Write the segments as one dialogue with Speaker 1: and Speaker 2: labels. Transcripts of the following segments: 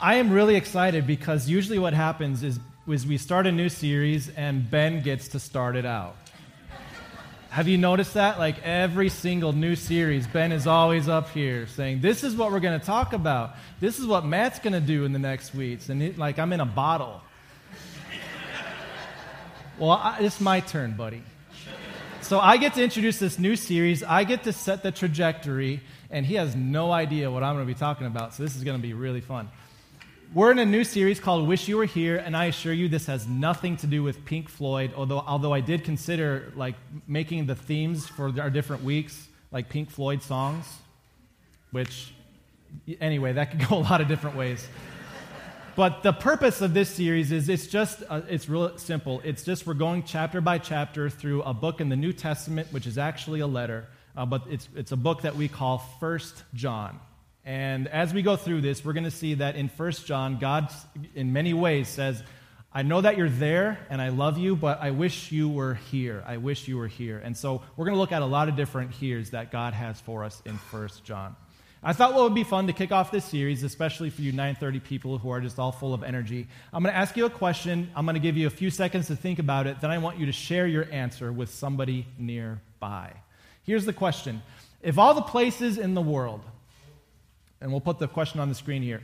Speaker 1: I am really excited because usually what happens is, is we start a new series and Ben gets to start it out. Have you noticed that? Like every single new series, Ben is always up here saying, This is what we're going to talk about. This is what Matt's going to do in the next weeks. And it, like I'm in a bottle. well, I, it's my turn, buddy. So I get to introduce this new series. I get to set the trajectory, and he has no idea what I'm going to be talking about. So this is going to be really fun. We're in a new series called Wish You Were Here, and I assure you this has nothing to do with Pink Floyd, although, although I did consider like making the themes for our different weeks like Pink Floyd songs, which, anyway, that could go a lot of different ways. but the purpose of this series is it's just, uh, it's real simple. It's just we're going chapter by chapter through a book in the New Testament, which is actually a letter, uh, but it's, it's a book that we call First John. And as we go through this, we're going to see that in 1 John, God, in many ways, says, I know that you're there and I love you, but I wish you were here. I wish you were here. And so we're going to look at a lot of different here's that God has for us in 1 John. I thought what would be fun to kick off this series, especially for you 930 people who are just all full of energy. I'm going to ask you a question. I'm going to give you a few seconds to think about it. Then I want you to share your answer with somebody nearby. Here's the question If all the places in the world, and we'll put the question on the screen here.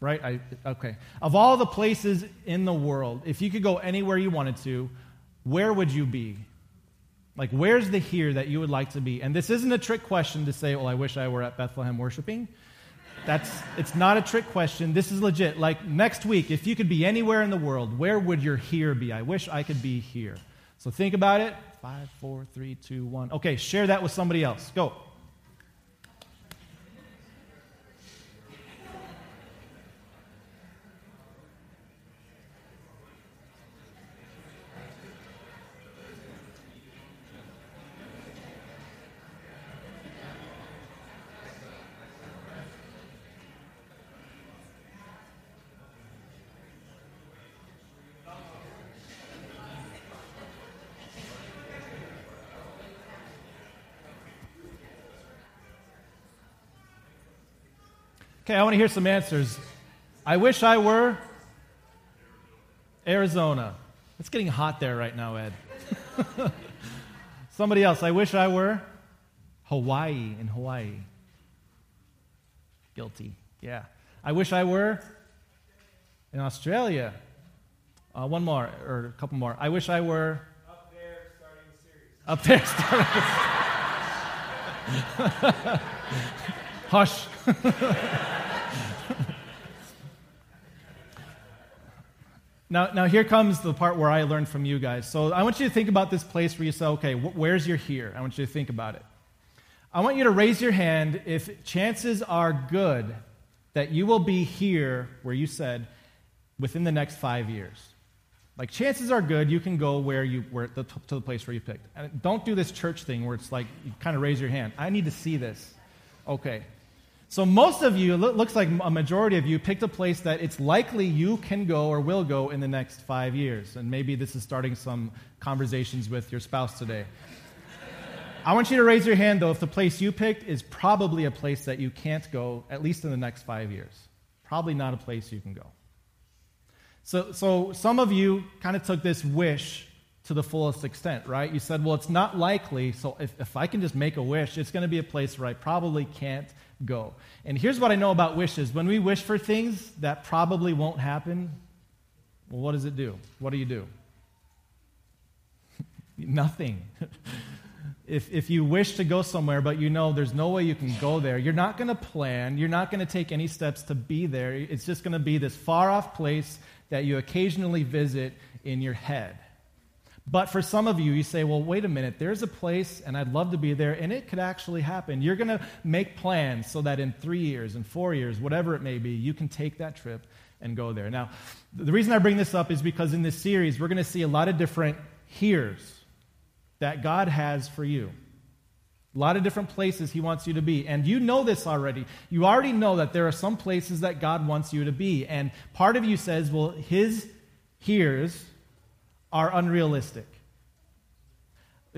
Speaker 1: Right? I, okay. Of all the places in the world, if you could go anywhere you wanted to, where would you be? Like, where's the here that you would like to be? And this isn't a trick question to say, well, I wish I were at Bethlehem worshiping. That's, it's not a trick question. This is legit. Like, next week, if you could be anywhere in the world, where would your here be? I wish I could be here. So think about it. Five, four, three, two, one. Okay, share that with somebody else. Go. Okay, I want to hear some answers. I wish I were Arizona. It's getting hot there right now, Ed. Somebody else. I wish I were Hawaii in Hawaii. Guilty. Yeah. I wish I were in Australia. Uh, one more, or a couple more. I wish I were
Speaker 2: up there starting
Speaker 1: a series. Up there starting. Hush. Now, now here comes the part where I learned from you guys. So I want you to think about this place where you say, okay, wh- where's your here? I want you to think about it. I want you to raise your hand if chances are good that you will be here where you said within the next five years. Like chances are good you can go where you were to the place where you picked. And don't do this church thing where it's like you kind of raise your hand. I need to see this. Okay. So, most of you, it looks like a majority of you, picked a place that it's likely you can go or will go in the next five years. And maybe this is starting some conversations with your spouse today. I want you to raise your hand, though, if the place you picked is probably a place that you can't go, at least in the next five years. Probably not a place you can go. So, so some of you kind of took this wish to the fullest extent, right? You said, well, it's not likely, so if, if I can just make a wish, it's going to be a place where I probably can't go. And here's what I know about wishes when we wish for things that probably won't happen, well, what does it do? What do you do? Nothing. if, if you wish to go somewhere, but you know there's no way you can go there, you're not going to plan, you're not going to take any steps to be there. It's just going to be this far off place that you occasionally visit in your head. But for some of you, you say, well, wait a minute, there's a place and I'd love to be there, and it could actually happen. You're going to make plans so that in three years, in four years, whatever it may be, you can take that trip and go there. Now, the reason I bring this up is because in this series, we're going to see a lot of different here's that God has for you. A lot of different places He wants you to be. And you know this already. You already know that there are some places that God wants you to be. And part of you says, well, His here's are unrealistic.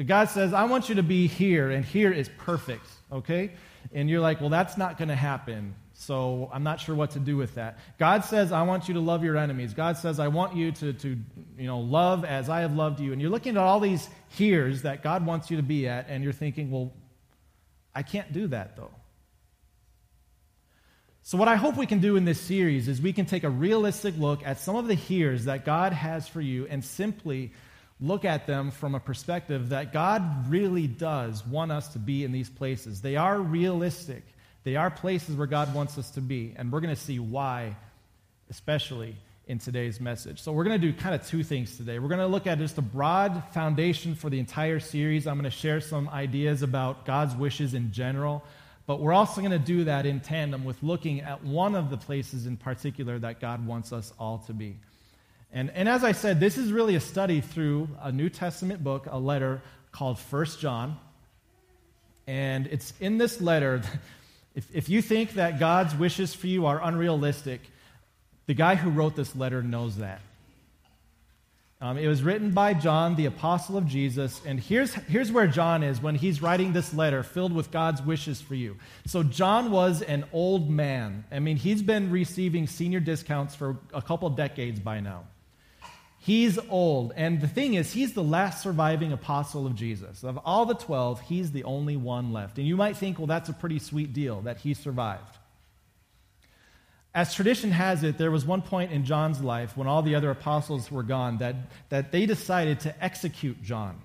Speaker 1: God says, I want you to be here, and here is perfect, okay? And you're like, well, that's not going to happen. So I'm not sure what to do with that. God says, I want you to love your enemies. God says, I want you to, to you know, love as I have loved you. And you're looking at all these here's that God wants you to be at, and you're thinking, well, I can't do that though. So, what I hope we can do in this series is we can take a realistic look at some of the here's that God has for you and simply look at them from a perspective that God really does want us to be in these places. They are realistic. They are places where God wants us to be, and we're going to see why, especially in today's message. So, we're going to do kind of two things today. We're going to look at just a broad foundation for the entire series. I'm going to share some ideas about God's wishes in general, but we're also going to do that in tandem with looking at one of the places in particular that God wants us all to be. And, and as I said, this is really a study through a New Testament book, a letter called First John. And it's in this letter if, if you think that God's wishes for you are unrealistic, the guy who wrote this letter knows that. Um, it was written by John, the apostle of Jesus. And here's, here's where John is when he's writing this letter filled with God's wishes for you. So, John was an old man. I mean, he's been receiving senior discounts for a couple decades by now. He's old. And the thing is, he's the last surviving apostle of Jesus. Of all the 12, he's the only one left. And you might think, well, that's a pretty sweet deal that he survived. As tradition has it, there was one point in John's life when all the other apostles were gone that, that they decided to execute John.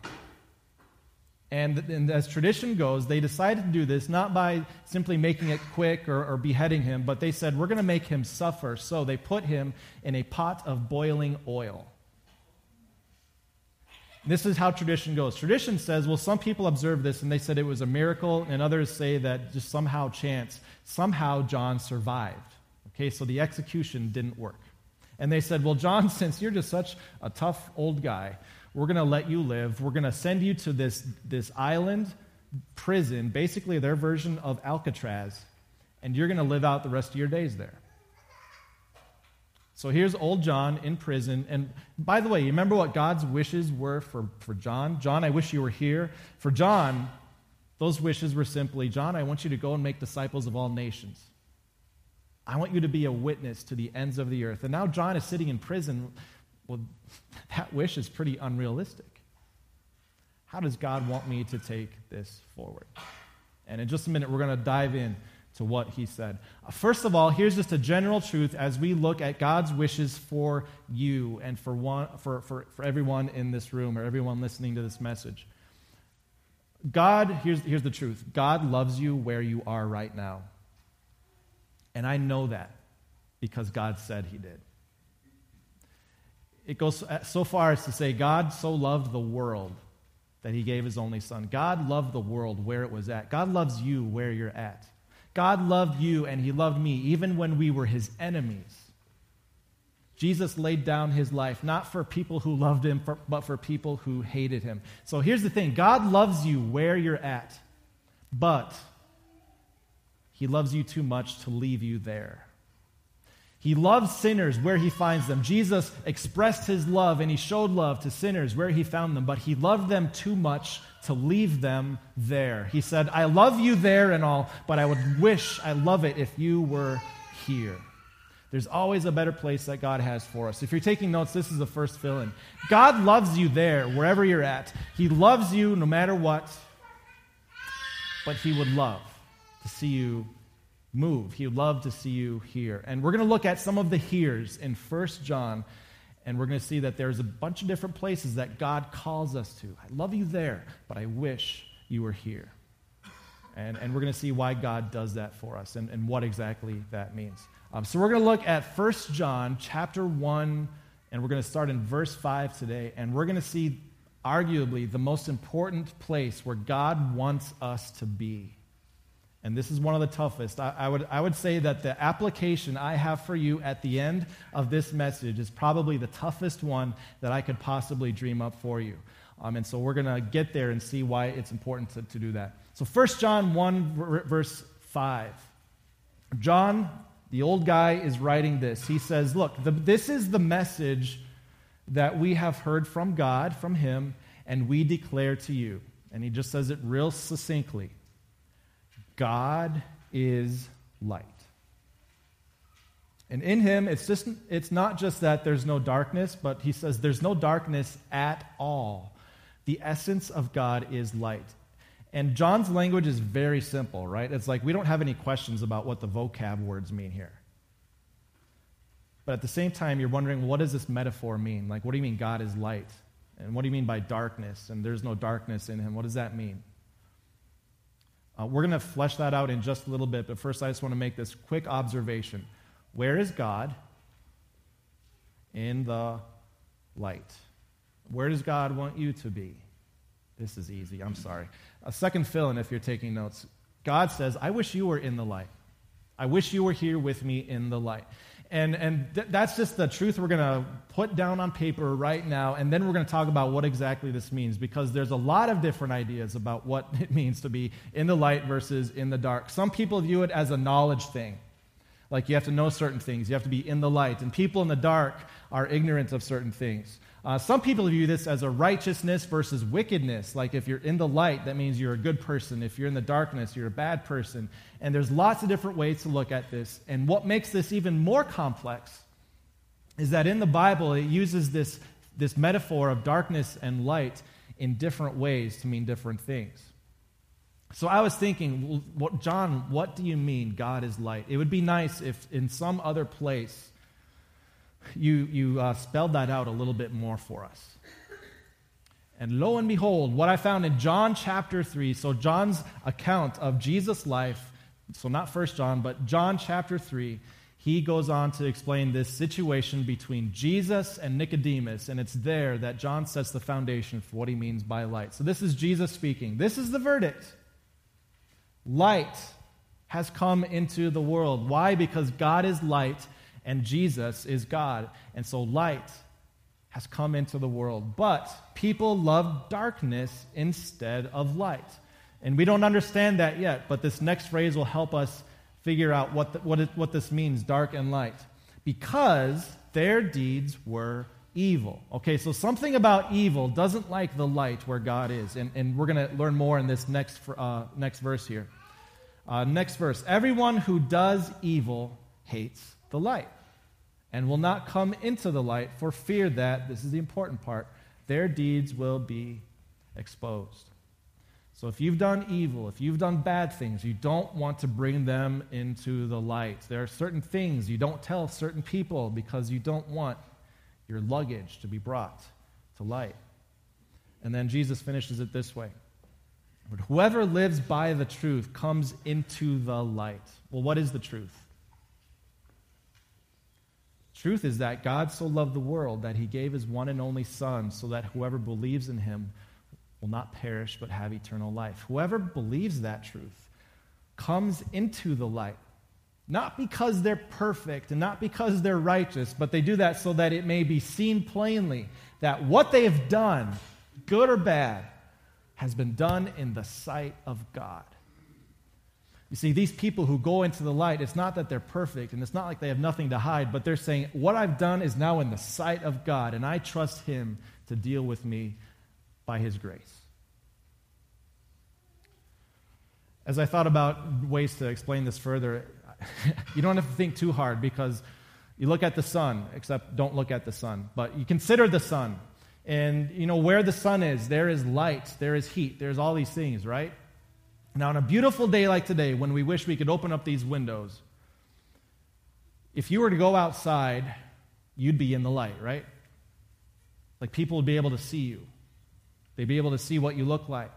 Speaker 1: And, and, as tradition goes, they decided to do this not by simply making it quick or, or beheading him, but they said, we're going to make him suffer. So they put him in a pot of boiling oil. This is how tradition goes. Tradition says, well, some people observed this and they said it was a miracle, and others say that just somehow chance, somehow John survived. Okay, so the execution didn't work. And they said, well, John, since you're just such a tough old guy, we're going to let you live. We're going to send you to this, this island prison, basically their version of Alcatraz, and you're going to live out the rest of your days there. So here's old John in prison. And by the way, you remember what God's wishes were for, for John? John, I wish you were here. For John, those wishes were simply John, I want you to go and make disciples of all nations. I want you to be a witness to the ends of the earth. And now John is sitting in prison. Well, that wish is pretty unrealistic. How does God want me to take this forward? And in just a minute, we're going to dive in to what he said. Uh, first of all, here's just a general truth as we look at God's wishes for you and for, one, for, for, for everyone in this room or everyone listening to this message. God, here's, here's the truth God loves you where you are right now. And I know that because God said he did. It goes so far as to say, God so loved the world that he gave his only son. God loved the world where it was at. God loves you where you're at. God loved you and he loved me even when we were his enemies. Jesus laid down his life not for people who loved him, but for people who hated him. So here's the thing God loves you where you're at, but he loves you too much to leave you there. He loves sinners where he finds them. Jesus expressed his love and he showed love to sinners where he found them, but he loved them too much to leave them there. He said, I love you there and all, but I would wish, I love it if you were here. There's always a better place that God has for us. If you're taking notes, this is the first fill in. God loves you there, wherever you're at. He loves you no matter what, but He would love to see you move. He would love to see you here. And we're going to look at some of the here's in 1 John, and we're going to see that there's a bunch of different places that God calls us to. I love you there, but I wish you were here. And, and we're going to see why God does that for us and, and what exactly that means. Um, so we're going to look at 1 John chapter 1, and we're going to start in verse 5 today, and we're going to see arguably the most important place where God wants us to be and this is one of the toughest. I, I, would, I would say that the application I have for you at the end of this message is probably the toughest one that I could possibly dream up for you. Um, and so we're going to get there and see why it's important to, to do that. So 1 John 1, verse 5. John, the old guy, is writing this. He says, Look, the, this is the message that we have heard from God, from Him, and we declare to you. And he just says it real succinctly God is light. And in him, it's, just, it's not just that there's no darkness, but he says there's no darkness at all. The essence of God is light. And John's language is very simple, right? It's like we don't have any questions about what the vocab words mean here. But at the same time, you're wondering, what does this metaphor mean? Like, what do you mean God is light? And what do you mean by darkness? And there's no darkness in him. What does that mean? Uh, we're going to flesh that out in just a little bit, but first I just want to make this quick observation. Where is God? In the light. Where does God want you to be? This is easy. I'm sorry. A second fill in if you're taking notes. God says, I wish you were in the light. I wish you were here with me in the light. And, and th- that's just the truth we're going to put down on paper right now, and then we're going to talk about what exactly this means because there's a lot of different ideas about what it means to be in the light versus in the dark. Some people view it as a knowledge thing. Like you have to know certain things, you have to be in the light. And people in the dark are ignorant of certain things. Uh, some people view this as a righteousness versus wickedness. Like if you're in the light, that means you're a good person. If you're in the darkness, you're a bad person. And there's lots of different ways to look at this. And what makes this even more complex is that in the Bible, it uses this, this metaphor of darkness and light in different ways to mean different things. So I was thinking, well, John, what do you mean God is light? It would be nice if in some other place you, you uh, spelled that out a little bit more for us. And lo and behold, what I found in John chapter 3, so John's account of Jesus' life, so not First John, but John chapter 3, he goes on to explain this situation between Jesus and Nicodemus, and it's there that John sets the foundation for what he means by light. So this is Jesus speaking. This is the verdict. Light has come into the world. Why? Because God is light and Jesus is God. And so light has come into the world. But people love darkness instead of light. And we don't understand that yet, but this next phrase will help us figure out what, the, what, it, what this means dark and light. Because their deeds were evil. Okay, so something about evil doesn't like the light where God is. And, and we're going to learn more in this next, uh, next verse here. Uh, next verse. Everyone who does evil hates the light and will not come into the light for fear that, this is the important part, their deeds will be exposed. So if you've done evil, if you've done bad things, you don't want to bring them into the light. There are certain things you don't tell certain people because you don't want your luggage to be brought to light. And then Jesus finishes it this way. But whoever lives by the truth comes into the light. Well, what is the truth? Truth is that God so loved the world that he gave his one and only Son so that whoever believes in him will not perish but have eternal life. Whoever believes that truth comes into the light. Not because they're perfect and not because they're righteous, but they do that so that it may be seen plainly that what they have done, good or bad, has been done in the sight of God. You see, these people who go into the light, it's not that they're perfect and it's not like they have nothing to hide, but they're saying, What I've done is now in the sight of God, and I trust Him to deal with me by His grace. As I thought about ways to explain this further, you don't have to think too hard because you look at the sun, except don't look at the sun, but you consider the sun. And you know where the sun is, there is light, there is heat, there's all these things, right? Now, on a beautiful day like today, when we wish we could open up these windows, if you were to go outside, you'd be in the light, right? Like people would be able to see you, they'd be able to see what you look like.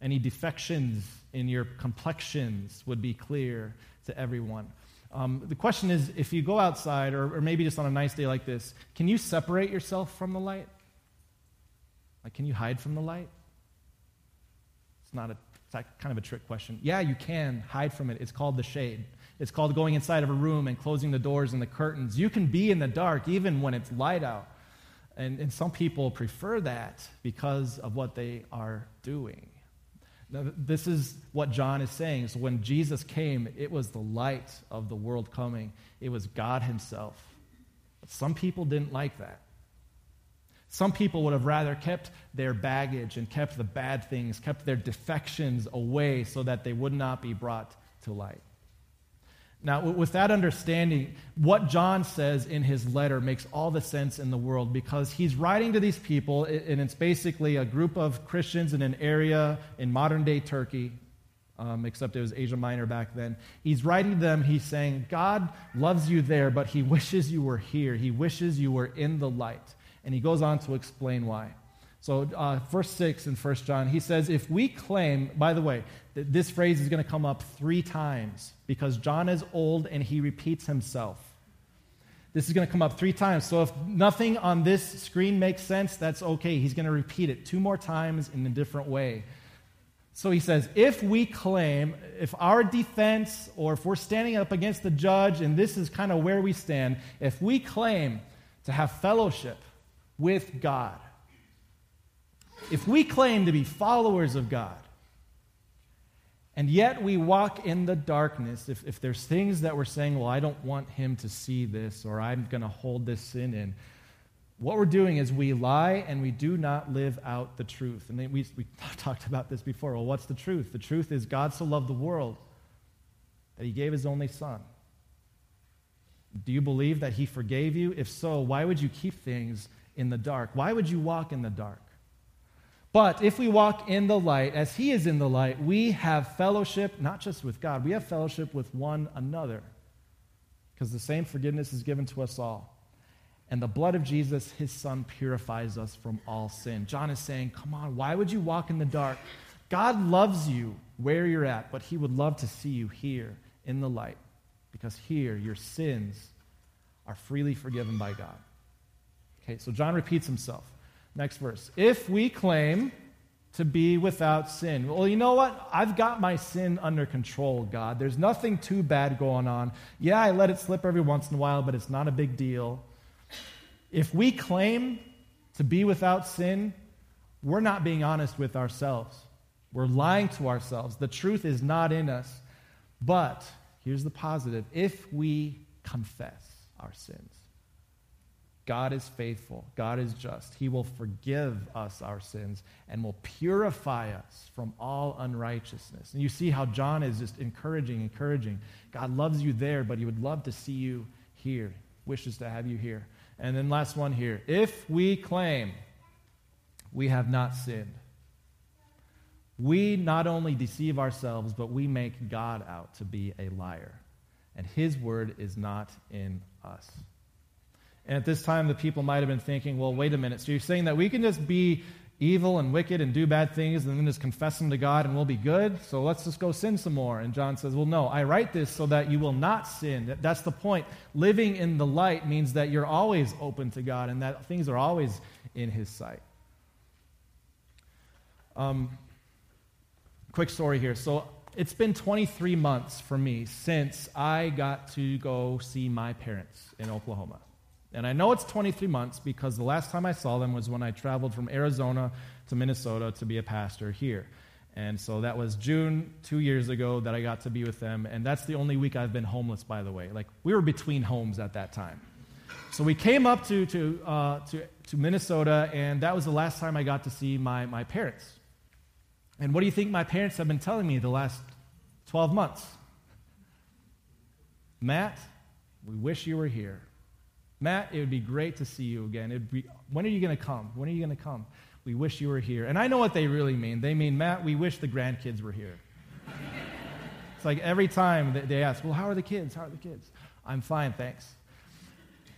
Speaker 1: Any defections in your complexions would be clear to everyone. Um, the question is if you go outside, or, or maybe just on a nice day like this, can you separate yourself from the light? Like, can you hide from the light? It's not a it's like kind of a trick question. Yeah, you can hide from it. It's called the shade. It's called going inside of a room and closing the doors and the curtains. You can be in the dark even when it's light out. And, and some people prefer that because of what they are doing. Now, this is what John is saying. So when Jesus came, it was the light of the world coming, it was God Himself. But some people didn't like that. Some people would have rather kept their baggage and kept the bad things, kept their defections away so that they would not be brought to light. Now, with that understanding, what John says in his letter makes all the sense in the world because he's writing to these people, and it's basically a group of Christians in an area in modern day Turkey, um, except it was Asia Minor back then. He's writing to them, he's saying, God loves you there, but he wishes you were here. He wishes you were in the light. And he goes on to explain why. So, uh, verse 6 in 1 John, he says, If we claim, by the way, th- this phrase is going to come up three times because John is old and he repeats himself. This is going to come up three times. So, if nothing on this screen makes sense, that's okay. He's going to repeat it two more times in a different way. So he says, if we claim, if our defense, or if we're standing up against the judge, and this is kind of where we stand, if we claim to have fellowship with God, if we claim to be followers of God, and yet we walk in the darkness, if, if there's things that we're saying, well, I don't want him to see this, or I'm going to hold this sin in, what we're doing is we lie and we do not live out the truth. And we, we talked about this before. Well, what's the truth? The truth is God so loved the world that he gave his only son. Do you believe that he forgave you? If so, why would you keep things in the dark? Why would you walk in the dark? But if we walk in the light, as He is in the light, we have fellowship, not just with God, we have fellowship with one another. Because the same forgiveness is given to us all. And the blood of Jesus, His Son, purifies us from all sin. John is saying, Come on, why would you walk in the dark? God loves you where you're at, but He would love to see you here in the light. Because here, your sins are freely forgiven by God. Okay, so John repeats himself. Next verse. If we claim to be without sin, well, you know what? I've got my sin under control, God. There's nothing too bad going on. Yeah, I let it slip every once in a while, but it's not a big deal. If we claim to be without sin, we're not being honest with ourselves. We're lying to ourselves. The truth is not in us. But here's the positive if we confess our sins, God is faithful. God is just. He will forgive us our sins and will purify us from all unrighteousness. And you see how John is just encouraging, encouraging. God loves you there, but he would love to see you here, wishes to have you here. And then last one here. If we claim we have not sinned, we not only deceive ourselves, but we make God out to be a liar. And his word is not in us. And at this time, the people might have been thinking, well, wait a minute. So you're saying that we can just be evil and wicked and do bad things and then just confess them to God and we'll be good? So let's just go sin some more. And John says, well, no, I write this so that you will not sin. That's the point. Living in the light means that you're always open to God and that things are always in His sight. Um, quick story here. So it's been 23 months for me since I got to go see my parents in Oklahoma. And I know it's 23 months because the last time I saw them was when I traveled from Arizona to Minnesota to be a pastor here. And so that was June two years ago that I got to be with them. And that's the only week I've been homeless, by the way. Like, we were between homes at that time. So we came up to, to, uh, to, to Minnesota, and that was the last time I got to see my, my parents. And what do you think my parents have been telling me the last 12 months? Matt, we wish you were here. Matt, it would be great to see you again. Be, when are you going to come? When are you going to come? We wish you were here. And I know what they really mean. They mean, Matt, we wish the grandkids were here. it's like every time they ask, well, how are the kids? How are the kids? I'm fine, thanks.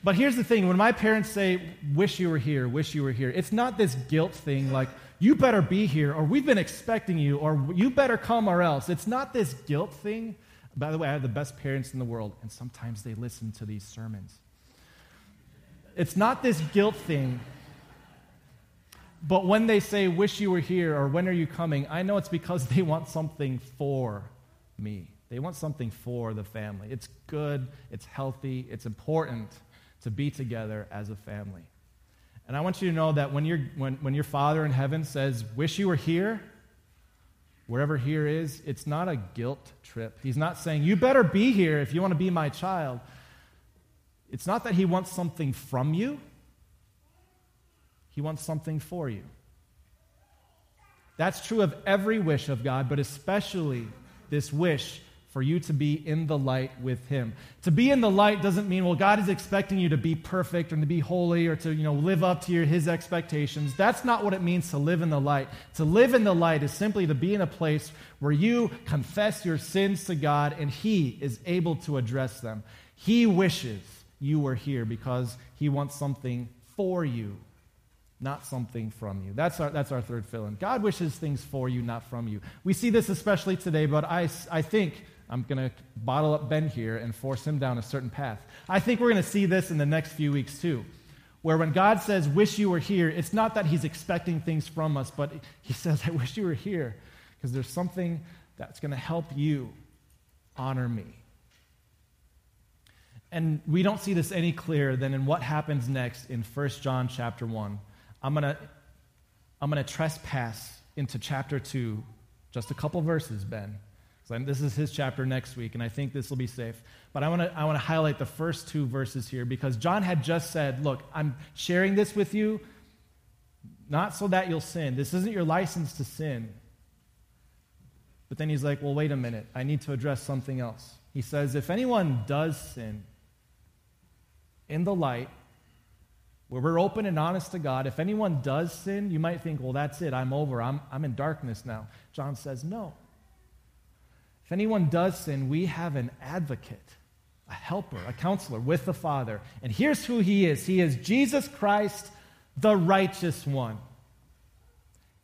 Speaker 1: But here's the thing when my parents say, wish you were here, wish you were here, it's not this guilt thing like, you better be here, or we've been expecting you, or you better come or else. It's not this guilt thing. By the way, I have the best parents in the world, and sometimes they listen to these sermons. It's not this guilt thing. But when they say, wish you were here, or when are you coming, I know it's because they want something for me. They want something for the family. It's good, it's healthy, it's important to be together as a family. And I want you to know that when, you when, when your Father in heaven says, wish you were here, wherever here is, it's not a guilt trip. He's not saying, you better be here if you want to be my child. It's not that he wants something from you, he wants something for you. That's true of every wish of God, but especially this wish for you to be in the light with him. To be in the light doesn't mean, well, God is expecting you to be perfect or to be holy or to, you know, live up to your, his expectations. That's not what it means to live in the light. To live in the light is simply to be in a place where you confess your sins to God and he is able to address them. He wishes you were here because he wants something for you, not something from you. That's our, that's our third fill in. God wishes things for you, not from you. We see this especially today, but I, I think I'm going to bottle up Ben here and force him down a certain path. I think we're going to see this in the next few weeks too, where when God says, Wish you were here, it's not that he's expecting things from us, but he says, I wish you were here because there's something that's going to help you honor me. And we don't see this any clearer than in what happens next in 1 John chapter 1. I'm going to I'm going to trespass into chapter 2, just a couple verses, Ben. So this is his chapter next week, and I think this will be safe. But I want to I want to highlight the first two verses here because John had just said, "Look, I'm sharing this with you not so that you'll sin. This isn't your license to sin." But then he's like, "Well, wait a minute. I need to address something else." He says, "If anyone does sin in the light, where we're open and honest to God, if anyone does sin, you might think, well, that's it. I'm over. I'm, I'm in darkness now. John says, no. If anyone does sin, we have an advocate, a helper, a counselor with the Father. And here's who he is He is Jesus Christ, the righteous one.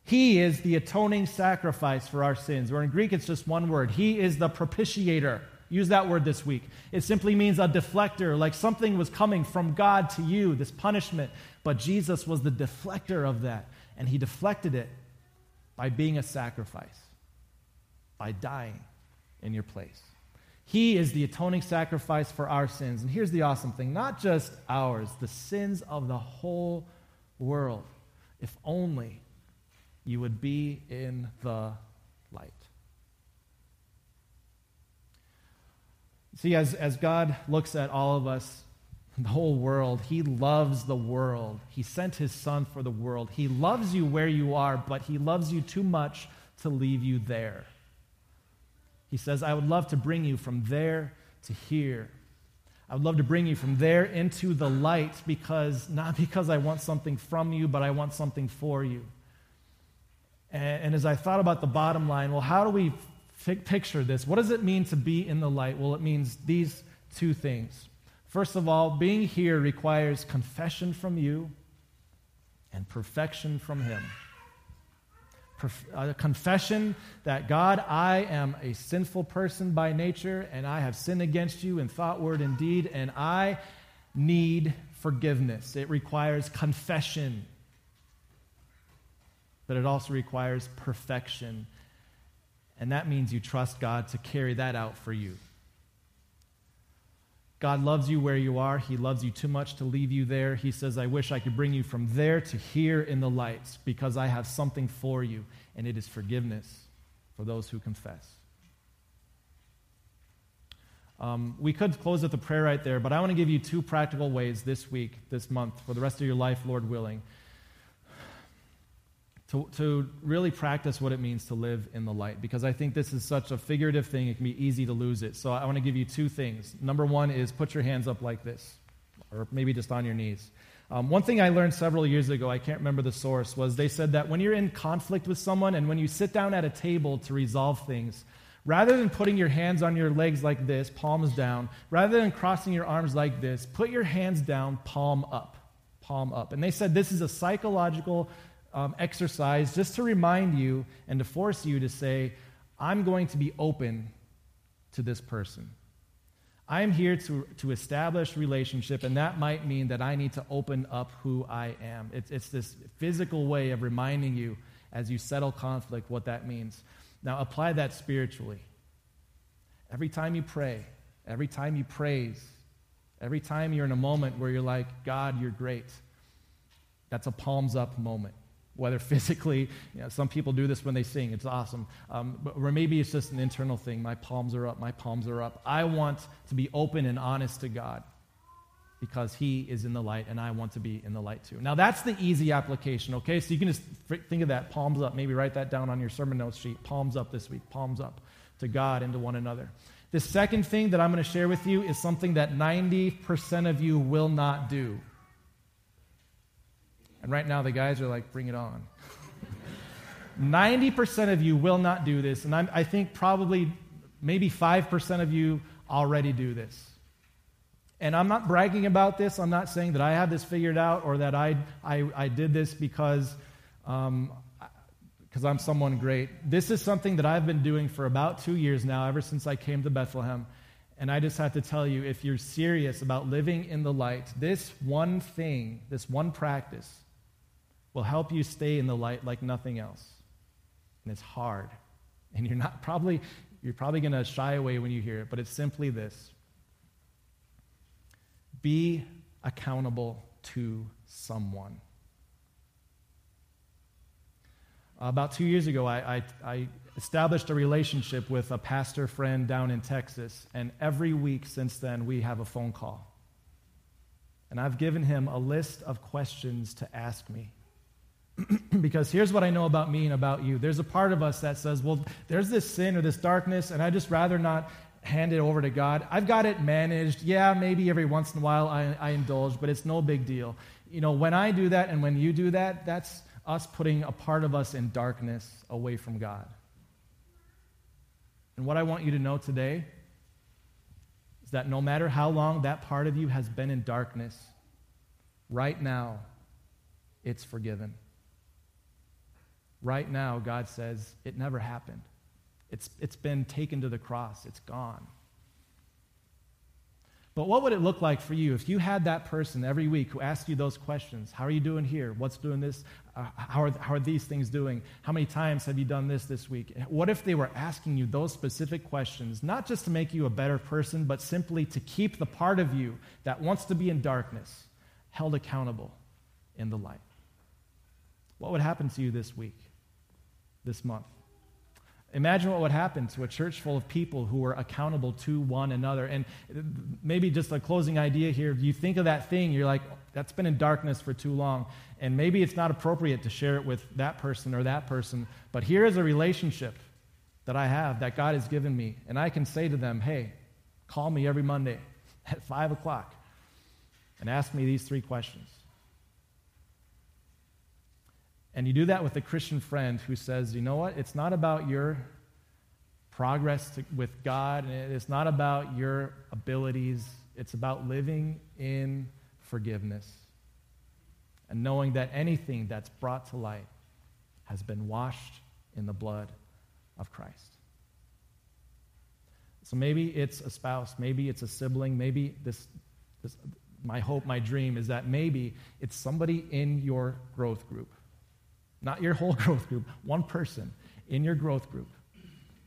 Speaker 1: He is the atoning sacrifice for our sins. Or in Greek, it's just one word. He is the propitiator. Use that word this week. It simply means a deflector, like something was coming from God to you, this punishment. But Jesus was the deflector of that. And he deflected it by being a sacrifice, by dying in your place. He is the atoning sacrifice for our sins. And here's the awesome thing not just ours, the sins of the whole world. If only you would be in the light. See, as, as God looks at all of us, the whole world, He loves the world. He sent His Son for the world. He loves you where you are, but He loves you too much to leave you there. He says, I would love to bring you from there to here. I would love to bring you from there into the light because, not because I want something from you, but I want something for you. And, and as I thought about the bottom line, well, how do we f- picture this? What does it mean to be in the light? Well, it means these two things. First of all, being here requires confession from you and perfection from Him a confession that God, I am a sinful person by nature, and I have sinned against you in thought, word, and deed, and I need forgiveness. It requires confession, but it also requires perfection. And that means you trust God to carry that out for you. God loves you where you are. He loves you too much to leave you there. He says, I wish I could bring you from there to here in the lights because I have something for you, and it is forgiveness for those who confess. Um, we could close with a prayer right there, but I want to give you two practical ways this week, this month, for the rest of your life, Lord willing, to, to really practice what it means to live in the light because I think this is such a figurative thing, it can be easy to lose it. So I want to give you two things. Number one is put your hands up like this, or maybe just on your knees. Um, one thing I learned several years ago, I can't remember the source, was they said that when you're in conflict with someone and when you sit down at a table to resolve things, rather than putting your hands on your legs like this, palms down, rather than crossing your arms like this, put your hands down, palm up. Palm up. And they said this is a psychological um, exercise just to remind you and to force you to say, I'm going to be open to this person. I'm here to, to establish relationship, and that might mean that I need to open up who I am. It's, it's this physical way of reminding you as you settle conflict what that means. Now, apply that spiritually. Every time you pray, every time you praise, every time you're in a moment where you're like, God, you're great, that's a palms up moment whether physically, you know, some people do this when they sing, it's awesome. Um, but, or maybe it's just an internal thing. My palms are up, my palms are up. I want to be open and honest to God because He is in the light and I want to be in the light too. Now, that's the easy application, okay? So you can just think of that, palms up. Maybe write that down on your sermon notes sheet. Palms up this week, palms up to God and to one another. The second thing that I'm going to share with you is something that 90% of you will not do. And right now, the guys are like, bring it on. 90% of you will not do this, and I'm, i think probably maybe 5% of you already do this. And I'm not bragging about this. I'm not saying that I have this figured out or that I, I, I did this because um, because I'm someone great. This is something that I've been doing for about two years now, ever since I came to Bethlehem. And I just have to tell you if you're serious about living in the light, this one thing, this one practice, will help you stay in the light like nothing else. And it's hard. And you're not probably you're probably going to shy away when you hear it, but it's simply this. Be accountable to someone. About two years ago, I, I, I, established a relationship with a pastor friend down in Texas, and every week since then, we have a phone call. And I've given him a list of questions to ask me. because here's what I know about me and about you. There's a part of us that says, well, there's this sin or this darkness, and I just rather not hand it over to God. I've got it managed. Yeah, maybe every once in a while I, I indulge, but it's no big deal. You know, when I do that and when you do that, that's us putting a part of us in darkness away from God. And what I want you to know today is that no matter how long that part of you has been in darkness, right now, it's forgiven. Right now, God says, it never happened. It's, it's been taken to the cross, it's gone. But what would it look like for you if you had that person every week who asked you those questions? How are you doing here? What's doing this? Uh, how, are, how are these things doing? How many times have you done this this week? What if they were asking you those specific questions, not just to make you a better person, but simply to keep the part of you that wants to be in darkness held accountable in the light? What would happen to you this week, this month? Imagine what would happen to a church full of people who were accountable to one another. And maybe just a closing idea here if you think of that thing, you're like, that's been in darkness for too long. And maybe it's not appropriate to share it with that person or that person. But here is a relationship that I have that God has given me. And I can say to them, hey, call me every Monday at 5 o'clock and ask me these three questions. And you do that with a Christian friend who says, you know what? It's not about your progress to, with God, and it's not about your abilities. It's about living in forgiveness and knowing that anything that's brought to light has been washed in the blood of Christ. So maybe it's a spouse, maybe it's a sibling, maybe this, this my hope, my dream is that maybe it's somebody in your growth group not your whole growth group, one person in your growth group.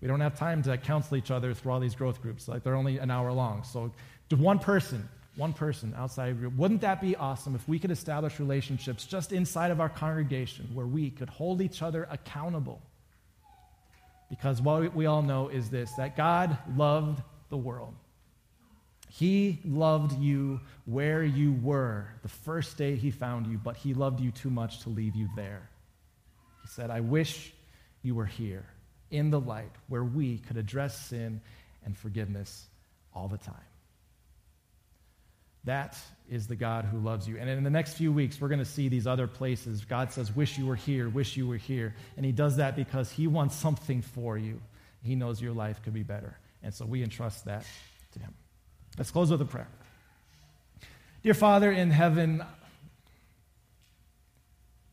Speaker 1: We don't have time to counsel each other through all these growth groups. Like they're only an hour long. So one person, one person outside of your group. Wouldn't that be awesome if we could establish relationships just inside of our congregation where we could hold each other accountable? Because what we all know is this that God loved the world. He loved you where you were the first day he found you, but he loved you too much to leave you there. Said, I wish you were here in the light where we could address sin and forgiveness all the time. That is the God who loves you. And in the next few weeks, we're going to see these other places. God says, Wish you were here, wish you were here. And He does that because He wants something for you. He knows your life could be better. And so we entrust that to Him. Let's close with a prayer. Dear Father in heaven,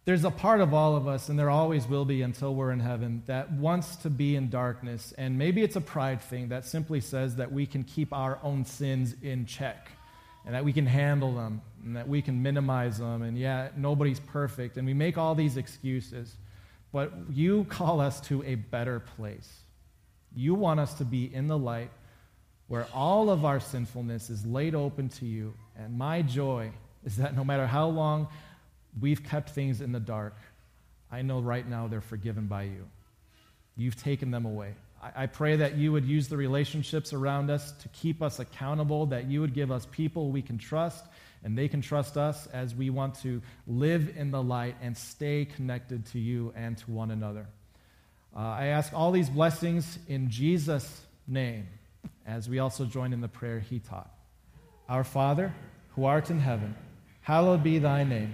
Speaker 1: there's a part of all of us, and there always will be until we're in heaven, that wants to be in darkness. And maybe it's a pride thing that simply says that we can keep our own sins in check and that we can handle them and that we can minimize them. And yeah, nobody's perfect. And we make all these excuses. But you call us to a better place. You want us to be in the light where all of our sinfulness is laid open to you. And my joy is that no matter how long we've kept things in the dark, I know right now they're forgiven by you. You've taken them away. I, pray that you would use the relationships around us to keep us accountable, that you would give us people we can trust, and they can trust us as we want to live in the light and stay connected to you and to one another. Uh, I ask all these blessings in Jesus' name. as we also join in the prayer he taught. Our Father, who art in heaven, hallowed be thy name.